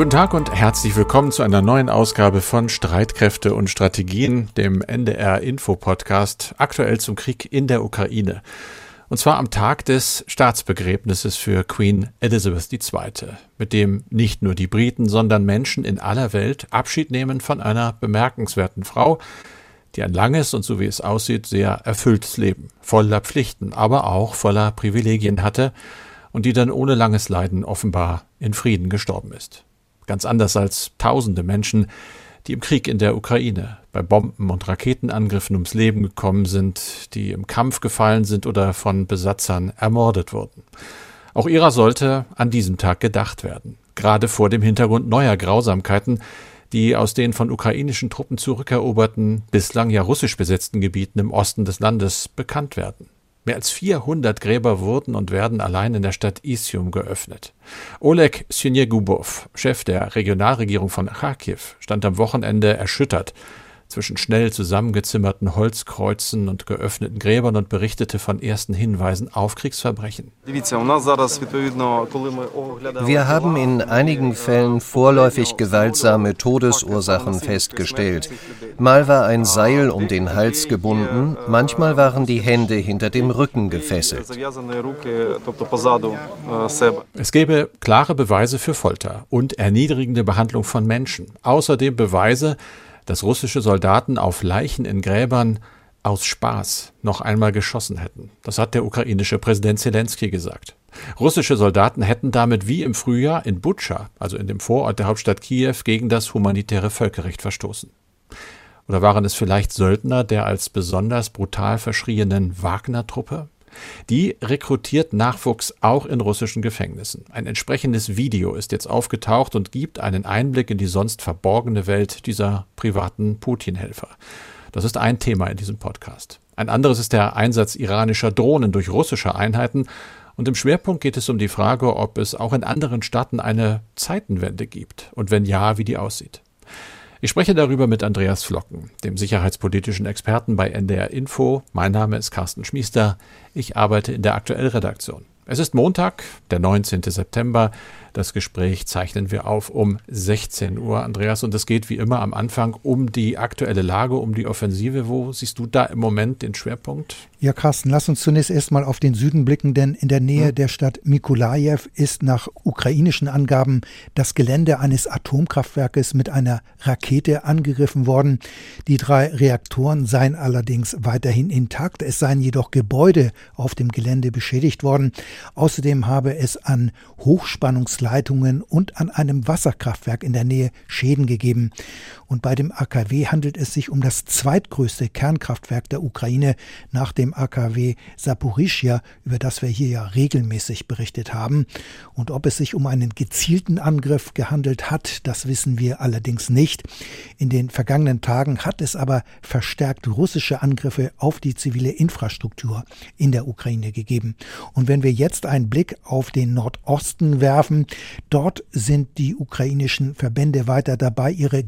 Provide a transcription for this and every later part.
Guten Tag und herzlich willkommen zu einer neuen Ausgabe von Streitkräfte und Strategien, dem NDR Info Podcast, aktuell zum Krieg in der Ukraine. Und zwar am Tag des Staatsbegräbnisses für Queen Elizabeth II., mit dem nicht nur die Briten, sondern Menschen in aller Welt Abschied nehmen von einer bemerkenswerten Frau, die ein langes und so wie es aussieht sehr erfülltes Leben, voller Pflichten, aber auch voller Privilegien hatte und die dann ohne langes Leiden offenbar in Frieden gestorben ist. Ganz anders als tausende Menschen, die im Krieg in der Ukraine bei Bomben und Raketenangriffen ums Leben gekommen sind, die im Kampf gefallen sind oder von Besatzern ermordet wurden. Auch ihrer sollte an diesem Tag gedacht werden, gerade vor dem Hintergrund neuer Grausamkeiten, die aus den von ukrainischen Truppen zurückeroberten, bislang ja russisch besetzten Gebieten im Osten des Landes bekannt werden. Mehr als 400 Gräber wurden und werden allein in der Stadt Isium geöffnet. Oleg Synjegubov, Chef der Regionalregierung von Kharkiv, stand am Wochenende erschüttert zwischen schnell zusammengezimmerten Holzkreuzen und geöffneten Gräbern und berichtete von ersten Hinweisen auf Kriegsverbrechen. Wir haben in einigen Fällen vorläufig gewaltsame Todesursachen festgestellt. Mal war ein Seil um den Hals gebunden, manchmal waren die Hände hinter dem Rücken gefesselt. Es gäbe klare Beweise für Folter und erniedrigende Behandlung von Menschen. Außerdem Beweise, dass russische Soldaten auf Leichen in Gräbern aus Spaß noch einmal geschossen hätten. Das hat der ukrainische Präsident Zelensky gesagt. Russische Soldaten hätten damit wie im Frühjahr in Butscha, also in dem Vorort der Hauptstadt Kiew, gegen das humanitäre Völkerrecht verstoßen. Oder waren es vielleicht Söldner der als besonders brutal verschrienen Wagner-Truppe? Die rekrutiert Nachwuchs auch in russischen Gefängnissen. Ein entsprechendes Video ist jetzt aufgetaucht und gibt einen Einblick in die sonst verborgene Welt dieser privaten Putin-Helfer. Das ist ein Thema in diesem Podcast. Ein anderes ist der Einsatz iranischer Drohnen durch russische Einheiten. Und im Schwerpunkt geht es um die Frage, ob es auch in anderen Staaten eine Zeitenwende gibt und wenn ja, wie die aussieht. Ich spreche darüber mit Andreas Flocken, dem sicherheitspolitischen Experten bei NDR Info. Mein Name ist Carsten Schmiester. Ich arbeite in der Aktuellredaktion. Es ist Montag, der 19. September. Das Gespräch zeichnen wir auf um 16 Uhr, Andreas. Und es geht wie immer am Anfang um die aktuelle Lage, um die Offensive. Wo siehst du da im Moment den Schwerpunkt? Ja, Carsten, lass uns zunächst erstmal auf den Süden blicken, denn in der Nähe hm. der Stadt Mikolajew ist nach ukrainischen Angaben das Gelände eines Atomkraftwerkes mit einer Rakete angegriffen worden. Die drei Reaktoren seien allerdings weiterhin intakt. Es seien jedoch Gebäude auf dem Gelände beschädigt worden. Außerdem habe es an Hochspannungs Leitungen und an einem Wasserkraftwerk in der Nähe Schäden gegeben. Und bei dem AKW handelt es sich um das zweitgrößte Kernkraftwerk der Ukraine nach dem AKW Saporischia, über das wir hier ja regelmäßig berichtet haben. Und ob es sich um einen gezielten Angriff gehandelt hat, das wissen wir allerdings nicht. In den vergangenen Tagen hat es aber verstärkt russische Angriffe auf die zivile Infrastruktur in der Ukraine gegeben. Und wenn wir jetzt einen Blick auf den Nordosten werfen, Dort sind die ukrainischen Verbände weiter dabei, ihre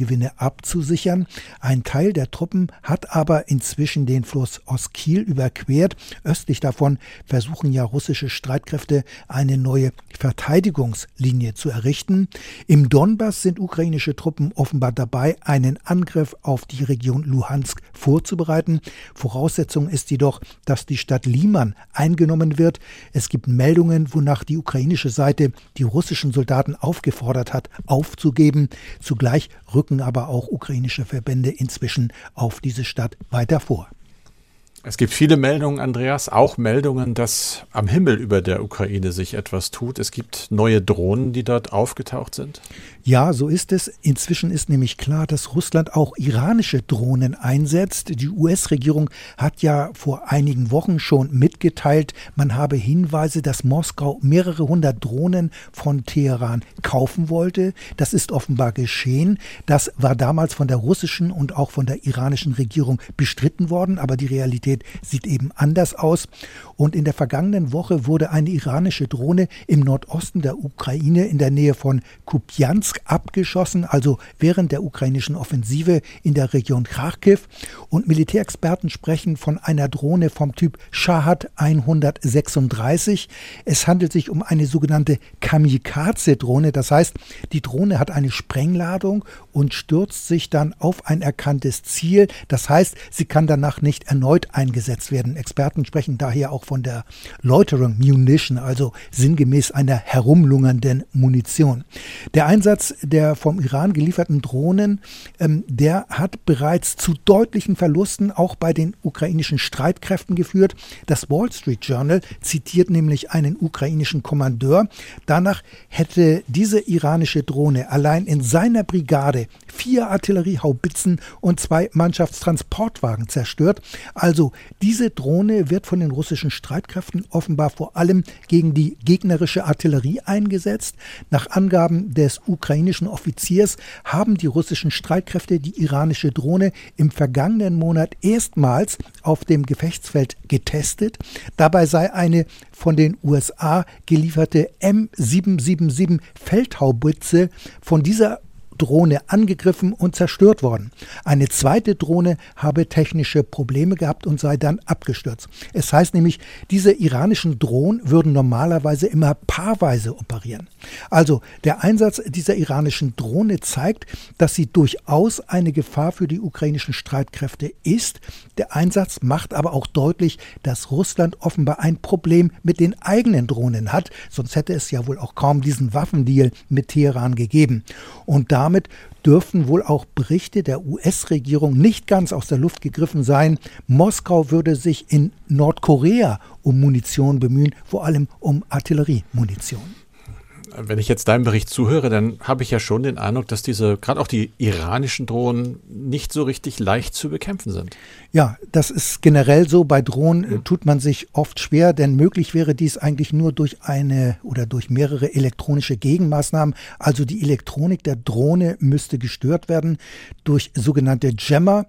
Geländegewinne abzusichern. Ein Teil der Truppen hat aber inzwischen den Fluss Oskil überquert. Östlich davon versuchen ja russische Streitkräfte eine neue Verteidigungslinie zu errichten. Im Donbass sind ukrainische Truppen offenbar dabei, einen Angriff auf die Region Luhansk vorzubereiten. Voraussetzung ist jedoch, dass die Stadt Liman eingenommen wird. Es gibt Meldungen, wonach die ukrainische Seite die russischen Soldaten aufgefordert hat, aufzugeben. Zugleich rücken aber auch ukrainische Verbände inzwischen auf diese Stadt weiter vor. Es gibt viele Meldungen, Andreas, auch Meldungen, dass am Himmel über der Ukraine sich etwas tut. Es gibt neue Drohnen, die dort aufgetaucht sind. Ja, so ist es. Inzwischen ist nämlich klar, dass Russland auch iranische Drohnen einsetzt. Die US-Regierung hat ja vor einigen Wochen schon mitgeteilt, man habe Hinweise, dass Moskau mehrere hundert Drohnen von Teheran kaufen wollte. Das ist offenbar geschehen. Das war damals von der russischen und auch von der iranischen Regierung bestritten worden, aber die Realität Realität sieht eben anders aus. Und in der vergangenen Woche wurde eine iranische Drohne im Nordosten der Ukraine in der Nähe von Kupiansk abgeschossen, also während der ukrainischen Offensive in der Region Kharkiv. Und Militärexperten sprechen von einer Drohne vom Typ Shahat 136. Es handelt sich um eine sogenannte Kamikaze-Drohne. Das heißt, die Drohne hat eine Sprengladung und stürzt sich dann auf ein erkanntes Ziel. Das heißt, sie kann danach nicht erneut eingesetzt werden. Experten sprechen daher auch von der Loitering Munition, also sinngemäß einer herumlungernden Munition. Der Einsatz der vom Iran gelieferten Drohnen, ähm, der hat bereits zu deutlichen Verlusten auch bei den ukrainischen Streitkräften geführt. Das Wall Street Journal zitiert nämlich einen ukrainischen Kommandeur. Danach hätte diese iranische Drohne allein in seiner Brigade vier Artilleriehaubitzen und zwei Mannschaftstransportwagen zerstört. Also diese Drohne wird von den russischen Streitkräften offenbar vor allem gegen die gegnerische Artillerie eingesetzt. Nach Angaben des ukrainischen Offiziers haben die russischen Streitkräfte die iranische Drohne im vergangenen Monat erstmals auf dem Gefechtsfeld getestet. Dabei sei eine von den USA gelieferte M777 Feldhaubitze von dieser Drohne angegriffen und zerstört worden. Eine zweite Drohne habe technische Probleme gehabt und sei dann abgestürzt. Es heißt nämlich, diese iranischen Drohnen würden normalerweise immer paarweise operieren. Also der Einsatz dieser iranischen Drohne zeigt, dass sie durchaus eine Gefahr für die ukrainischen Streitkräfte ist. Der Einsatz macht aber auch deutlich, dass Russland offenbar ein Problem mit den eigenen Drohnen hat, sonst hätte es ja wohl auch kaum diesen Waffendeal mit Teheran gegeben. Und damit damit dürften wohl auch Berichte der US-Regierung nicht ganz aus der Luft gegriffen sein. Moskau würde sich in Nordkorea um Munition bemühen, vor allem um Artilleriemunition wenn ich jetzt deinem Bericht zuhöre, dann habe ich ja schon den Eindruck, dass diese, gerade auch die iranischen Drohnen, nicht so richtig leicht zu bekämpfen sind. Ja, das ist generell so. Bei Drohnen mhm. tut man sich oft schwer, denn möglich wäre dies eigentlich nur durch eine oder durch mehrere elektronische Gegenmaßnahmen. Also die Elektronik der Drohne müsste gestört werden durch sogenannte Jammer.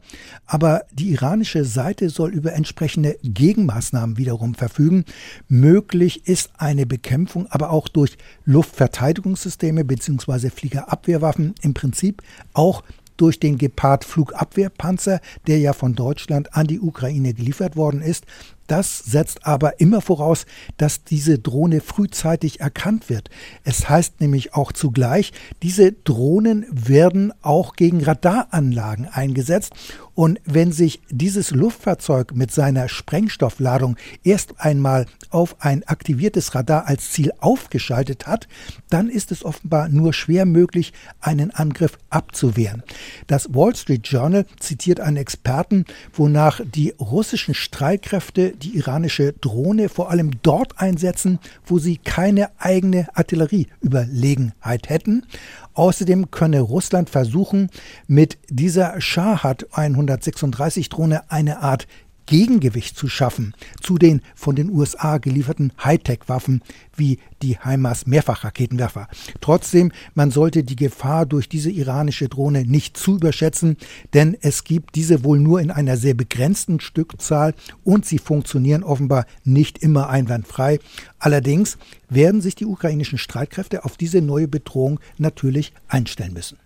Aber die iranische Seite soll über entsprechende Gegenmaßnahmen wiederum verfügen. Möglich ist eine Bekämpfung aber auch durch Luft Luftverteidigungssysteme bzw. Fliegerabwehrwaffen im Prinzip auch durch den Gepard Flugabwehrpanzer, der ja von Deutschland an die Ukraine geliefert worden ist. Das setzt aber immer voraus, dass diese Drohne frühzeitig erkannt wird. Es heißt nämlich auch zugleich, diese Drohnen werden auch gegen Radaranlagen eingesetzt. Und wenn sich dieses Luftfahrzeug mit seiner Sprengstoffladung erst einmal auf ein aktiviertes Radar als Ziel aufgeschaltet hat, dann ist es offenbar nur schwer möglich, einen Angriff abzuwehren. Das Wall Street Journal zitiert einen Experten, wonach die russischen Streitkräfte die iranische Drohne vor allem dort einsetzen, wo sie keine eigene Artillerieüberlegenheit hätten. Außerdem könne Russland versuchen, mit dieser Shahat 136 Drohne eine Art Gegengewicht zu schaffen zu den von den USA gelieferten Hightech-Waffen wie die HIMARS Mehrfachraketenwerfer. Trotzdem, man sollte die Gefahr durch diese iranische Drohne nicht zu überschätzen, denn es gibt diese wohl nur in einer sehr begrenzten Stückzahl und sie funktionieren offenbar nicht immer einwandfrei. Allerdings werden sich die ukrainischen Streitkräfte auf diese neue Bedrohung natürlich einstellen müssen.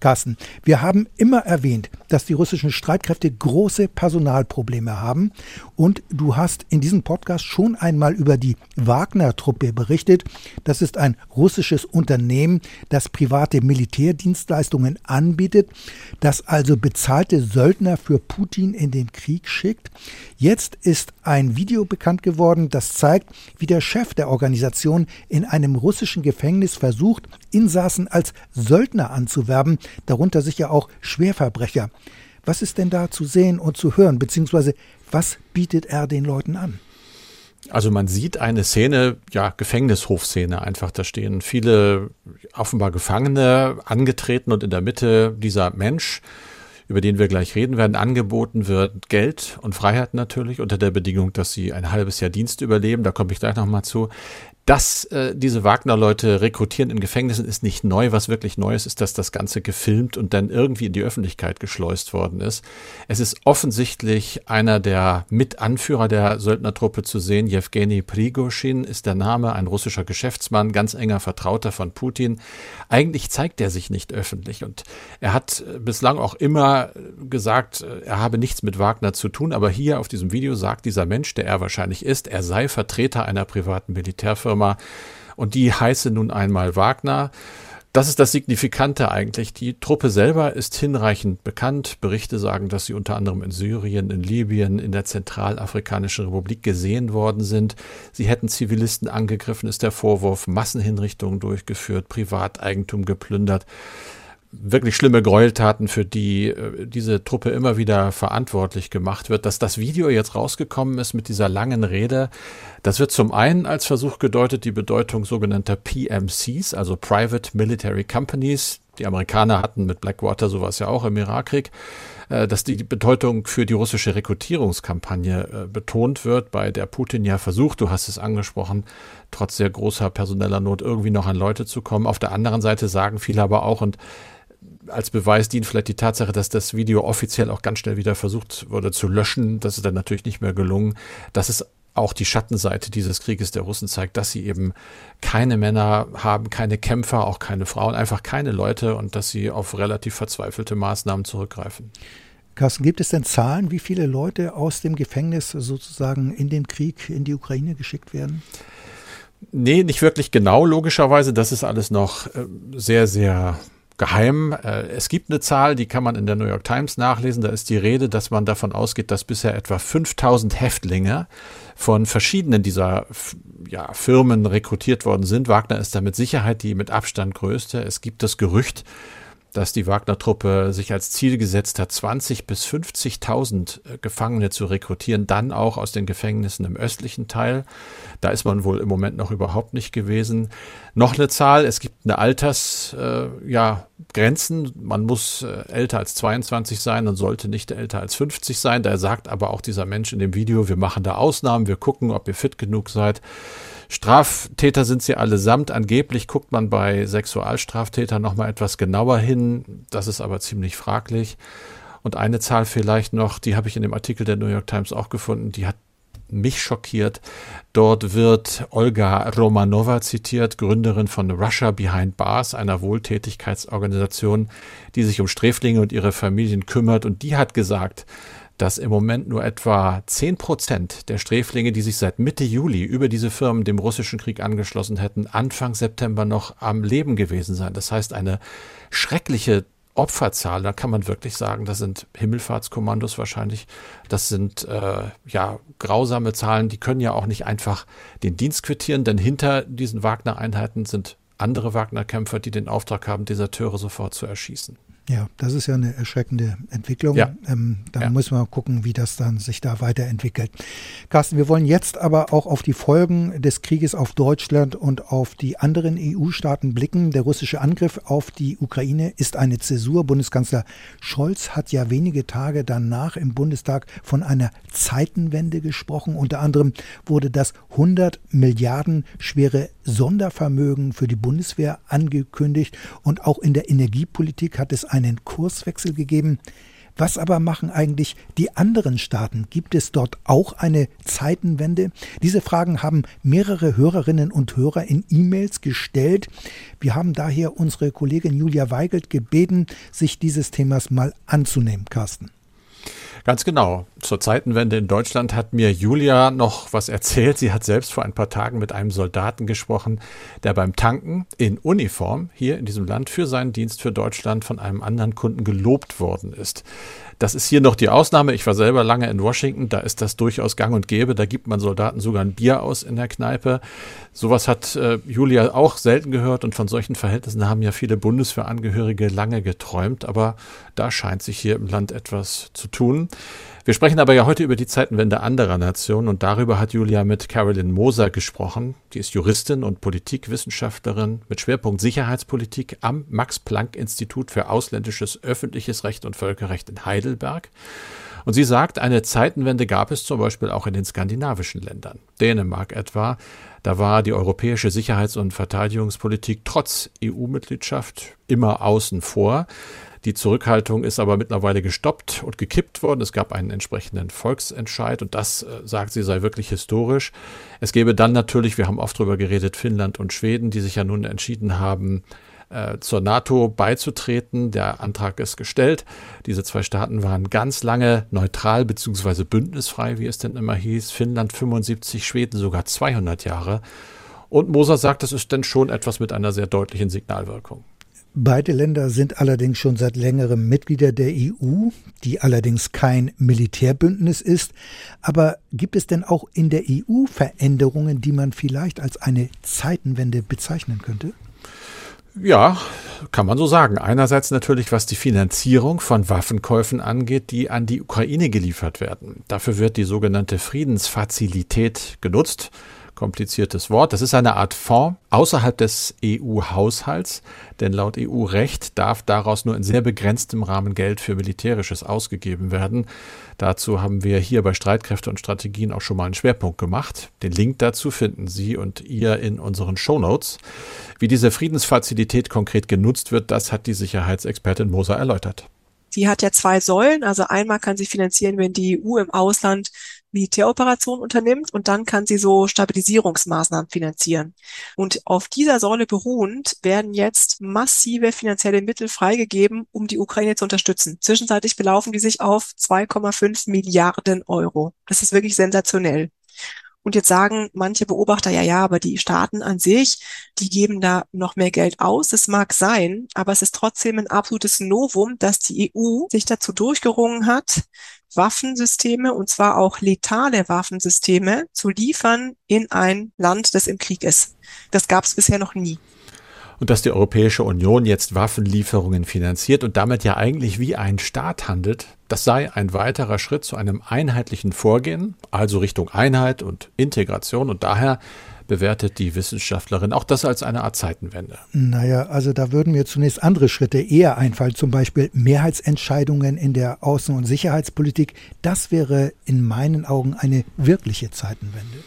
Carsten, wir haben immer erwähnt, dass die russischen Streitkräfte große Personalprobleme haben. Und du hast in diesem Podcast schon einmal über die Wagner-Truppe berichtet. Das ist ein russisches Unternehmen, das private Militärdienstleistungen anbietet, das also bezahlte Söldner für Putin in den Krieg schickt. Jetzt ist ein Video bekannt geworden, das zeigt, wie der Chef der Organisation in einem russischen Gefängnis versucht, Insassen als Söldner anzuwerben, darunter sicher auch Schwerverbrecher. Was ist denn da zu sehen und zu hören, beziehungsweise was bietet er den Leuten an? Also man sieht eine Szene, ja, Gefängnisshofszene einfach. Da stehen viele offenbar Gefangene angetreten und in der Mitte dieser Mensch, über den wir gleich reden werden, angeboten wird Geld und Freiheit natürlich unter der Bedingung, dass sie ein halbes Jahr Dienst überleben. Da komme ich gleich nochmal zu. Dass äh, diese Wagner-Leute rekrutieren in Gefängnissen ist nicht neu. Was wirklich neu ist, ist, dass das Ganze gefilmt und dann irgendwie in die Öffentlichkeit geschleust worden ist. Es ist offensichtlich einer der Mitanführer der Söldnertruppe zu sehen. Jewgeni Prigoshin ist der Name, ein russischer Geschäftsmann, ganz enger Vertrauter von Putin. Eigentlich zeigt er sich nicht öffentlich und er hat äh, bislang auch immer gesagt, äh, er habe nichts mit Wagner zu tun. Aber hier auf diesem Video sagt dieser Mensch, der er wahrscheinlich ist, er sei Vertreter einer privaten Militärfirma Firma und die heiße nun einmal Wagner. Das ist das Signifikante eigentlich. Die Truppe selber ist hinreichend bekannt. Berichte sagen, dass sie unter anderem in Syrien, in Libyen, in der Zentralafrikanischen Republik gesehen worden sind. Sie hätten Zivilisten angegriffen, ist der Vorwurf, Massenhinrichtungen durchgeführt, Privateigentum geplündert wirklich schlimme Gräueltaten, für die äh, diese Truppe immer wieder verantwortlich gemacht wird. Dass das Video jetzt rausgekommen ist mit dieser langen Rede, das wird zum einen als Versuch gedeutet, die Bedeutung sogenannter PMCs, also Private Military Companies, die Amerikaner hatten mit Blackwater sowas ja auch im Irakkrieg, äh, dass die Bedeutung für die russische Rekrutierungskampagne äh, betont wird, bei der Putin ja versucht, du hast es angesprochen, trotz sehr großer personeller Not irgendwie noch an Leute zu kommen. Auf der anderen Seite sagen viele aber auch, und als Beweis dient vielleicht die Tatsache, dass das Video offiziell auch ganz schnell wieder versucht wurde zu löschen. Das ist dann natürlich nicht mehr gelungen. Das ist auch die Schattenseite dieses Krieges der Russen zeigt, dass sie eben keine Männer haben, keine Kämpfer, auch keine Frauen, einfach keine Leute und dass sie auf relativ verzweifelte Maßnahmen zurückgreifen. Carsten, gibt es denn Zahlen, wie viele Leute aus dem Gefängnis sozusagen in den Krieg in die Ukraine geschickt werden? Nee, nicht wirklich genau, logischerweise. Das ist alles noch äh, sehr, sehr geheim. Äh, es gibt eine Zahl, die kann man in der New York Times nachlesen. Da ist die Rede, dass man davon ausgeht, dass bisher etwa 5000 Häftlinge von verschiedenen dieser ja, Firmen rekrutiert worden sind. Wagner ist da mit Sicherheit die mit Abstand größte. Es gibt das Gerücht, dass die Wagner-Truppe sich als Ziel gesetzt hat, 20 bis 50.000 äh, Gefangene zu rekrutieren, dann auch aus den Gefängnissen im östlichen Teil. Da ist man wohl im Moment noch überhaupt nicht gewesen. Noch eine Zahl, es gibt eine Altersgrenzen. Äh, ja, Man muss äh, älter als 22 sein und sollte nicht älter als 50 sein. Da sagt aber auch dieser Mensch in dem Video, wir machen da Ausnahmen, wir gucken, ob ihr fit genug seid. Straftäter sind sie allesamt. Angeblich guckt man bei Sexualstraftätern nochmal etwas genauer hin. Das ist aber ziemlich fraglich. Und eine Zahl vielleicht noch, die habe ich in dem Artikel der New York Times auch gefunden, die hat mich schockiert. Dort wird Olga Romanova zitiert, Gründerin von Russia Behind Bars, einer Wohltätigkeitsorganisation, die sich um Sträflinge und ihre Familien kümmert. Und die hat gesagt, dass im Moment nur etwa 10 Prozent der Sträflinge, die sich seit Mitte Juli über diese Firmen dem russischen Krieg angeschlossen hätten, Anfang September noch am Leben gewesen seien. Das heißt, eine schreckliche Opferzahl, da kann man wirklich sagen, das sind Himmelfahrtskommandos wahrscheinlich, das sind äh, ja grausame Zahlen, die können ja auch nicht einfach den Dienst quittieren, denn hinter diesen Wagner-Einheiten sind andere Wagner-Kämpfer, die den Auftrag haben, Deserteure sofort zu erschießen. Ja, das ist ja eine erschreckende Entwicklung. Ja. Ähm, da ja. muss man gucken, wie das dann sich da weiterentwickelt. Carsten, wir wollen jetzt aber auch auf die Folgen des Krieges auf Deutschland und auf die anderen EU-Staaten blicken. Der russische Angriff auf die Ukraine ist eine Zäsur. Bundeskanzler Scholz hat ja wenige Tage danach im Bundestag von einer Zeitenwende gesprochen. Unter anderem wurde das 100 Milliarden schwere Sondervermögen für die Bundeswehr angekündigt und auch in der Energiepolitik hat es einen Kurswechsel gegeben. Was aber machen eigentlich die anderen Staaten? Gibt es dort auch eine Zeitenwende? Diese Fragen haben mehrere Hörerinnen und Hörer in E-Mails gestellt. Wir haben daher unsere Kollegin Julia Weigelt gebeten, sich dieses Themas mal anzunehmen, Carsten. Ganz genau. Zur Zeitenwende in Deutschland hat mir Julia noch was erzählt. Sie hat selbst vor ein paar Tagen mit einem Soldaten gesprochen, der beim Tanken in Uniform hier in diesem Land für seinen Dienst für Deutschland von einem anderen Kunden gelobt worden ist. Das ist hier noch die Ausnahme. Ich war selber lange in Washington, da ist das durchaus gang und gäbe. Da gibt man Soldaten sogar ein Bier aus in der Kneipe. Sowas hat äh, Julia auch selten gehört und von solchen Verhältnissen haben ja viele Bundeswehrangehörige lange geträumt, aber da scheint sich hier im Land etwas zu tun. Wir sprechen aber ja heute über die Zeitenwende anderer Nationen und darüber hat Julia mit Carolyn Moser gesprochen. Die ist Juristin und Politikwissenschaftlerin mit Schwerpunkt Sicherheitspolitik am Max-Planck-Institut für ausländisches öffentliches Recht und Völkerrecht in Heidelberg. Und sie sagt, eine Zeitenwende gab es zum Beispiel auch in den skandinavischen Ländern. Dänemark etwa. Da war die europäische Sicherheits- und Verteidigungspolitik trotz EU-Mitgliedschaft immer außen vor. Die Zurückhaltung ist aber mittlerweile gestoppt und gekippt worden. Es gab einen entsprechenden Volksentscheid und das, äh, sagt sie, sei wirklich historisch. Es gäbe dann natürlich, wir haben oft darüber geredet, Finnland und Schweden, die sich ja nun entschieden haben, äh, zur NATO beizutreten. Der Antrag ist gestellt. Diese zwei Staaten waren ganz lange neutral bzw. bündnisfrei, wie es denn immer hieß. Finnland 75, Schweden sogar 200 Jahre. Und Moser sagt, das ist denn schon etwas mit einer sehr deutlichen Signalwirkung. Beide Länder sind allerdings schon seit längerem Mitglieder der EU, die allerdings kein Militärbündnis ist. Aber gibt es denn auch in der EU Veränderungen, die man vielleicht als eine Zeitenwende bezeichnen könnte? Ja, kann man so sagen. Einerseits natürlich, was die Finanzierung von Waffenkäufen angeht, die an die Ukraine geliefert werden. Dafür wird die sogenannte Friedensfazilität genutzt kompliziertes Wort. Das ist eine Art Fonds außerhalb des EU-Haushalts, denn laut EU-Recht darf daraus nur in sehr begrenztem Rahmen Geld für Militärisches ausgegeben werden. Dazu haben wir hier bei Streitkräfte und Strategien auch schon mal einen Schwerpunkt gemacht. Den Link dazu finden Sie und ihr in unseren Shownotes. Wie diese Friedensfazilität konkret genutzt wird, das hat die Sicherheitsexpertin Moser erläutert. Die hat ja zwei Säulen. Also einmal kann sie finanzieren, wenn die EU im Ausland Militäroperationen unternimmt und dann kann sie so Stabilisierungsmaßnahmen finanzieren. Und auf dieser Säule beruhend werden jetzt massive finanzielle Mittel freigegeben, um die Ukraine zu unterstützen. Zwischenzeitlich belaufen die sich auf 2,5 Milliarden Euro. Das ist wirklich sensationell. Und jetzt sagen manche Beobachter, ja, ja, aber die Staaten an sich, die geben da noch mehr Geld aus. Das mag sein, aber es ist trotzdem ein absolutes Novum, dass die EU sich dazu durchgerungen hat, Waffensysteme, und zwar auch letale Waffensysteme, zu liefern in ein Land, das im Krieg ist. Das gab es bisher noch nie und dass die Europäische Union jetzt Waffenlieferungen finanziert und damit ja eigentlich wie ein Staat handelt, das sei ein weiterer Schritt zu einem einheitlichen Vorgehen, also Richtung Einheit und Integration und daher bewertet die Wissenschaftlerin auch das als eine Art Zeitenwende. Naja, also da würden mir zunächst andere Schritte eher einfallen, zum Beispiel Mehrheitsentscheidungen in der Außen- und Sicherheitspolitik. Das wäre in meinen Augen eine wirkliche Zeitenwende.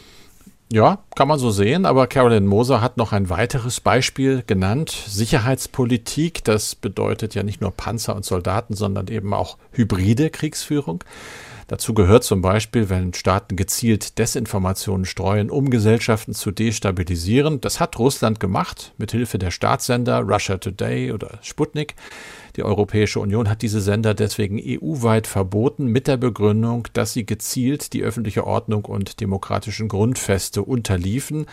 Ja, kann man so sehen, aber Carolyn Moser hat noch ein weiteres Beispiel genannt. Sicherheitspolitik, das bedeutet ja nicht nur Panzer und Soldaten, sondern eben auch hybride Kriegsführung. Dazu gehört zum Beispiel, wenn Staaten gezielt Desinformationen streuen, um Gesellschaften zu destabilisieren. Das hat Russland gemacht, mit Hilfe der Staatssender Russia Today oder Sputnik. Die Europäische Union hat diese Sender deswegen EU-weit verboten mit der Begründung, dass sie gezielt die öffentliche Ordnung und demokratischen Grundfeste unterliefen.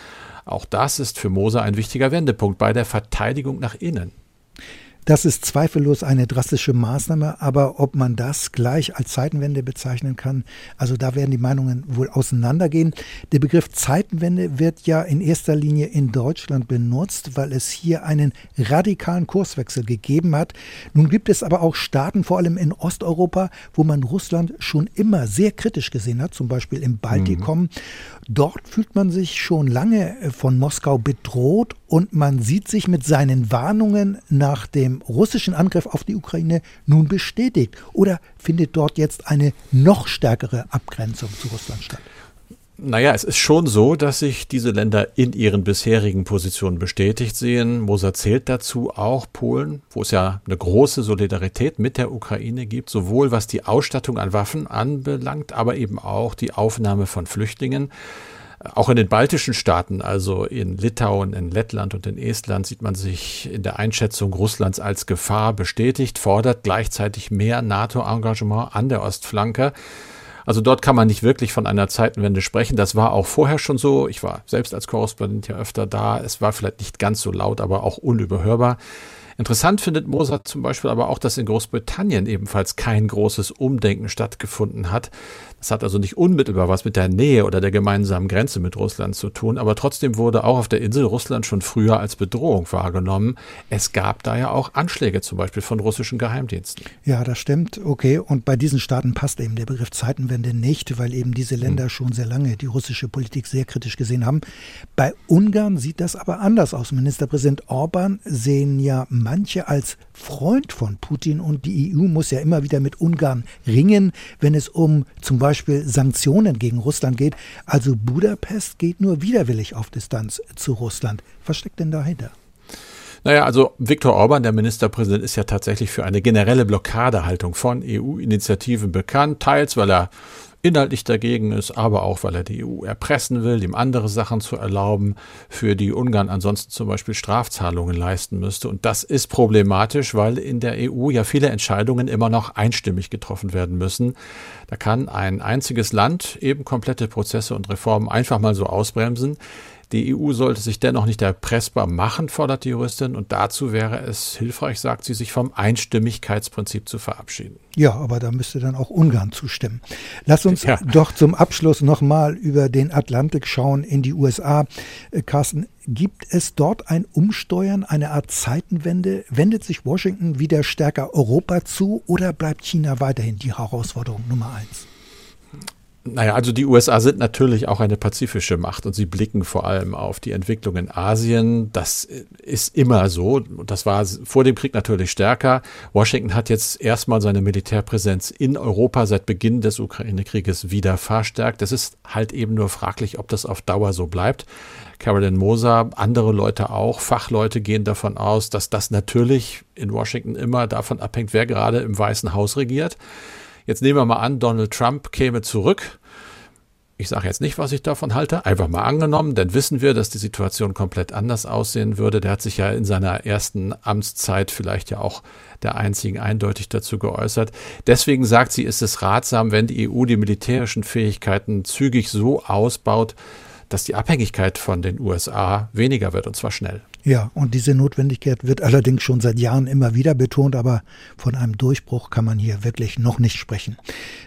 Auch das ist für Moser ein wichtiger Wendepunkt bei der Verteidigung nach innen. Das ist zweifellos eine drastische Maßnahme, aber ob man das gleich als Zeitenwende bezeichnen kann, also da werden die Meinungen wohl auseinandergehen. Der Begriff Zeitenwende wird ja in erster Linie in Deutschland benutzt, weil es hier einen radikalen Kurswechsel gegeben hat. Nun gibt es aber auch Staaten, vor allem in Osteuropa, wo man Russland schon immer sehr kritisch gesehen hat, zum Beispiel im Baltikum. Mhm. Dort fühlt man sich schon lange von Moskau bedroht und man sieht sich mit seinen Warnungen nach dem russischen Angriff auf die Ukraine nun bestätigt? Oder findet dort jetzt eine noch stärkere Abgrenzung zu Russland statt? Naja, es ist schon so, dass sich diese Länder in ihren bisherigen Positionen bestätigt sehen. Moser zählt dazu auch Polen, wo es ja eine große Solidarität mit der Ukraine gibt, sowohl was die Ausstattung an Waffen anbelangt, aber eben auch die Aufnahme von Flüchtlingen. Auch in den baltischen Staaten, also in Litauen, in Lettland und in Estland, sieht man sich in der Einschätzung Russlands als Gefahr bestätigt, fordert gleichzeitig mehr NATO-Engagement an der Ostflanke. Also dort kann man nicht wirklich von einer Zeitenwende sprechen. Das war auch vorher schon so. Ich war selbst als Korrespondent ja öfter da. Es war vielleicht nicht ganz so laut, aber auch unüberhörbar. Interessant findet Moser zum Beispiel aber auch, dass in Großbritannien ebenfalls kein großes Umdenken stattgefunden hat. Das hat also nicht unmittelbar was mit der Nähe oder der gemeinsamen Grenze mit Russland zu tun, aber trotzdem wurde auch auf der Insel Russland schon früher als Bedrohung wahrgenommen. Es gab da ja auch Anschläge zum Beispiel von russischen Geheimdiensten. Ja, das stimmt. Okay. Und bei diesen Staaten passt eben der Begriff Zeitenwende nicht, weil eben diese Länder hm. schon sehr lange die russische Politik sehr kritisch gesehen haben. Bei Ungarn sieht das aber anders aus. Ministerpräsident Orban sehen ja manche als Freund von Putin und die EU muss ja immer wieder mit Ungarn ringen, wenn es um zum Beispiel Sanktionen gegen Russland geht. Also Budapest geht nur widerwillig auf Distanz zu Russland. Was steckt denn dahinter? Naja, also Viktor Orban, der Ministerpräsident, ist ja tatsächlich für eine generelle Blockadehaltung von EU-Initiativen bekannt, teils weil er inhaltlich dagegen ist, aber auch, weil er die EU erpressen will, ihm andere Sachen zu erlauben, für die Ungarn ansonsten zum Beispiel Strafzahlungen leisten müsste. Und das ist problematisch, weil in der EU ja viele Entscheidungen immer noch einstimmig getroffen werden müssen. Da kann ein einziges Land eben komplette Prozesse und Reformen einfach mal so ausbremsen. Die EU sollte sich dennoch nicht erpressbar machen, fordert die Juristin, und dazu wäre es hilfreich, sagt sie, sich vom Einstimmigkeitsprinzip zu verabschieden. Ja, aber da müsste dann auch Ungarn zustimmen. Lass uns ja. doch zum Abschluss nochmal über den Atlantik schauen in die USA. Äh, Carsten, gibt es dort ein Umsteuern, eine Art Zeitenwende? Wendet sich Washington wieder stärker Europa zu oder bleibt China weiterhin die Herausforderung Nummer eins? Naja, also die USA sind natürlich auch eine pazifische Macht und sie blicken vor allem auf die Entwicklung in Asien. Das ist immer so. Das war vor dem Krieg natürlich stärker. Washington hat jetzt erstmal seine Militärpräsenz in Europa seit Beginn des Ukraine-Krieges wieder verstärkt. Es ist halt eben nur fraglich, ob das auf Dauer so bleibt. Carolyn Moser, andere Leute auch, Fachleute gehen davon aus, dass das natürlich in Washington immer davon abhängt, wer gerade im Weißen Haus regiert. Jetzt nehmen wir mal an, Donald Trump käme zurück. Ich sage jetzt nicht, was ich davon halte, einfach mal angenommen, denn wissen wir, dass die Situation komplett anders aussehen würde. Der hat sich ja in seiner ersten Amtszeit vielleicht ja auch der einzigen eindeutig dazu geäußert. Deswegen sagt sie, ist es ratsam, wenn die EU die militärischen Fähigkeiten zügig so ausbaut, dass die Abhängigkeit von den USA weniger wird und zwar schnell. Ja, und diese Notwendigkeit wird allerdings schon seit Jahren immer wieder betont, aber von einem Durchbruch kann man hier wirklich noch nicht sprechen.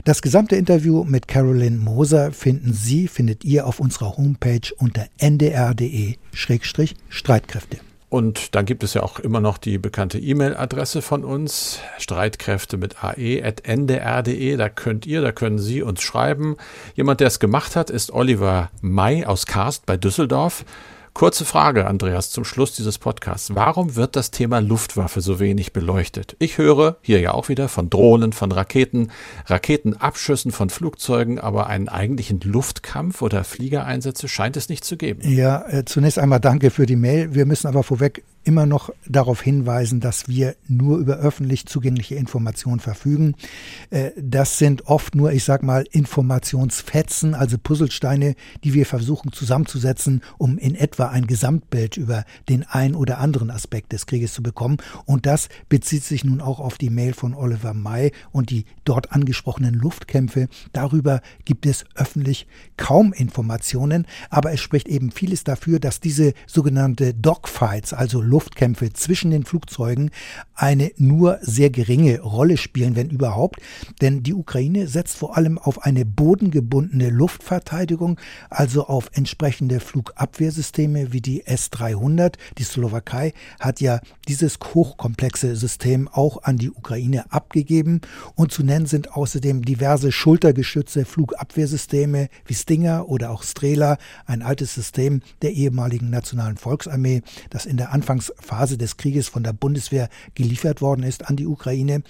Das gesamte Interview mit Carolyn Moser finden Sie, findet ihr auf unserer Homepage unter ndr.de-streitkräfte. Und dann gibt es ja auch immer noch die bekannte E-Mail-Adresse von uns, streitkräfte mit ae.ndr.de. Da könnt ihr, da können Sie uns schreiben. Jemand, der es gemacht hat, ist Oliver May aus Karst bei Düsseldorf. Kurze Frage, Andreas, zum Schluss dieses Podcasts. Warum wird das Thema Luftwaffe so wenig beleuchtet? Ich höre hier ja auch wieder von Drohnen, von Raketen, Raketenabschüssen von Flugzeugen, aber einen eigentlichen Luftkampf oder Fliegereinsätze scheint es nicht zu geben. Ja, äh, zunächst einmal danke für die Mail. Wir müssen aber vorweg immer noch darauf hinweisen, dass wir nur über öffentlich zugängliche Informationen verfügen. Äh, das sind oft nur, ich sag mal, Informationsfetzen, also Puzzlesteine, die wir versuchen zusammenzusetzen, um in etwa ein Gesamtbild über den ein oder anderen Aspekt des Krieges zu bekommen. Und das bezieht sich nun auch auf die Mail von Oliver May und die dort angesprochenen Luftkämpfe. Darüber gibt es öffentlich kaum Informationen, aber es spricht eben vieles dafür, dass diese sogenannte Dogfights, also Luftkämpfe zwischen den Flugzeugen eine nur sehr geringe Rolle spielen, wenn überhaupt. Denn die Ukraine setzt vor allem auf eine bodengebundene Luftverteidigung, also auf entsprechende Flugabwehrsysteme wie die S-300. Die Slowakei hat ja dieses hochkomplexe System auch an die Ukraine abgegeben. Und zu nennen sind außerdem diverse Schultergeschütze, Flugabwehrsysteme wie Stinger oder auch Strela, ein altes System der ehemaligen Nationalen Volksarmee, das in der Anfangs Anfangsphase des Krieges von der Bundeswehr geliefert worden ist an die Ukraine.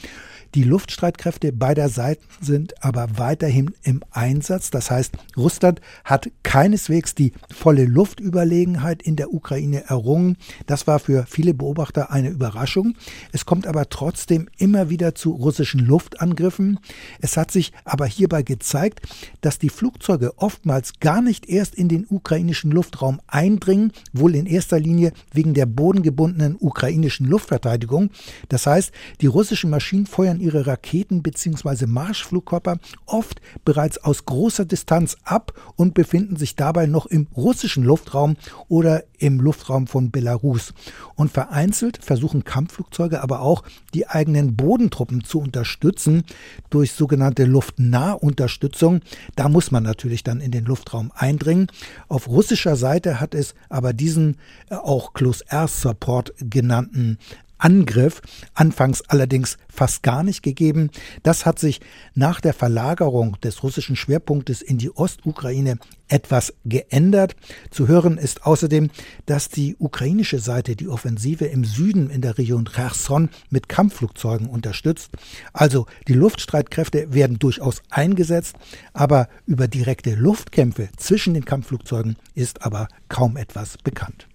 Die Luftstreitkräfte beider Seiten sind aber weiterhin im Einsatz. Das heißt, Russland hat keineswegs die volle Luftüberlegenheit in der Ukraine errungen. Das war für viele Beobachter eine Überraschung. Es kommt aber trotzdem immer wieder zu russischen Luftangriffen. Es hat sich aber hierbei gezeigt, dass die Flugzeuge oftmals gar nicht erst in den ukrainischen Luftraum eindringen, wohl in erster Linie wegen der Boden bodengebundenen ukrainischen Luftverteidigung. Das heißt, die russischen Maschinen feuern ihre Raketen bzw. Marschflugkörper oft bereits aus großer Distanz ab und befinden sich dabei noch im russischen Luftraum oder im Luftraum von Belarus. Und vereinzelt versuchen Kampfflugzeuge aber auch, die eigenen Bodentruppen zu unterstützen durch sogenannte Luftnahunterstützung. Da muss man natürlich dann in den Luftraum eindringen. Auf russischer Seite hat es aber diesen äh, auch Close Air Support genannten Angriff, anfangs allerdings fast gar nicht gegeben. Das hat sich nach der Verlagerung des russischen Schwerpunktes in die Ostukraine etwas geändert. Zu hören ist außerdem, dass die ukrainische Seite die Offensive im Süden in der Region Cherson mit Kampfflugzeugen unterstützt. Also die Luftstreitkräfte werden durchaus eingesetzt, aber über direkte Luftkämpfe zwischen den Kampfflugzeugen ist aber kaum etwas bekannt.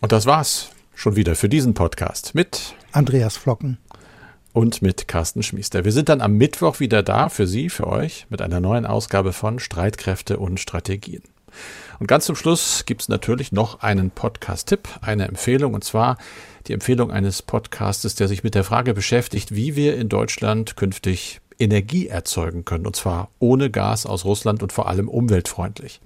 Und das war's schon wieder für diesen Podcast mit Andreas Flocken und mit Carsten Schmiester. Wir sind dann am Mittwoch wieder da für Sie, für euch, mit einer neuen Ausgabe von Streitkräfte und Strategien. Und ganz zum Schluss gibt es natürlich noch einen Podcast-Tipp, eine Empfehlung, und zwar die Empfehlung eines Podcastes, der sich mit der Frage beschäftigt, wie wir in Deutschland künftig Energie erzeugen können, und zwar ohne Gas aus Russland und vor allem umweltfreundlich.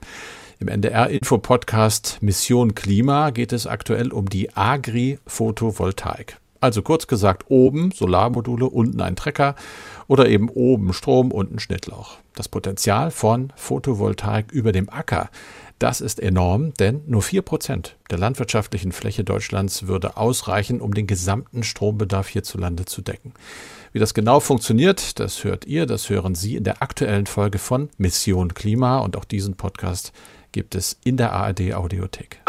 Im NDR-Info-Podcast Mission Klima geht es aktuell um die Agri-Photovoltaik. Also kurz gesagt, oben Solarmodule, unten ein Trecker oder eben oben Strom, unten Schnittlauch. Das Potenzial von Photovoltaik über dem Acker, das ist enorm, denn nur vier Prozent der landwirtschaftlichen Fläche Deutschlands würde ausreichen, um den gesamten Strombedarf hierzulande zu decken. Wie das genau funktioniert, das hört ihr, das hören Sie in der aktuellen Folge von Mission Klima und auch diesen Podcast gibt es in der ARD Audiothek.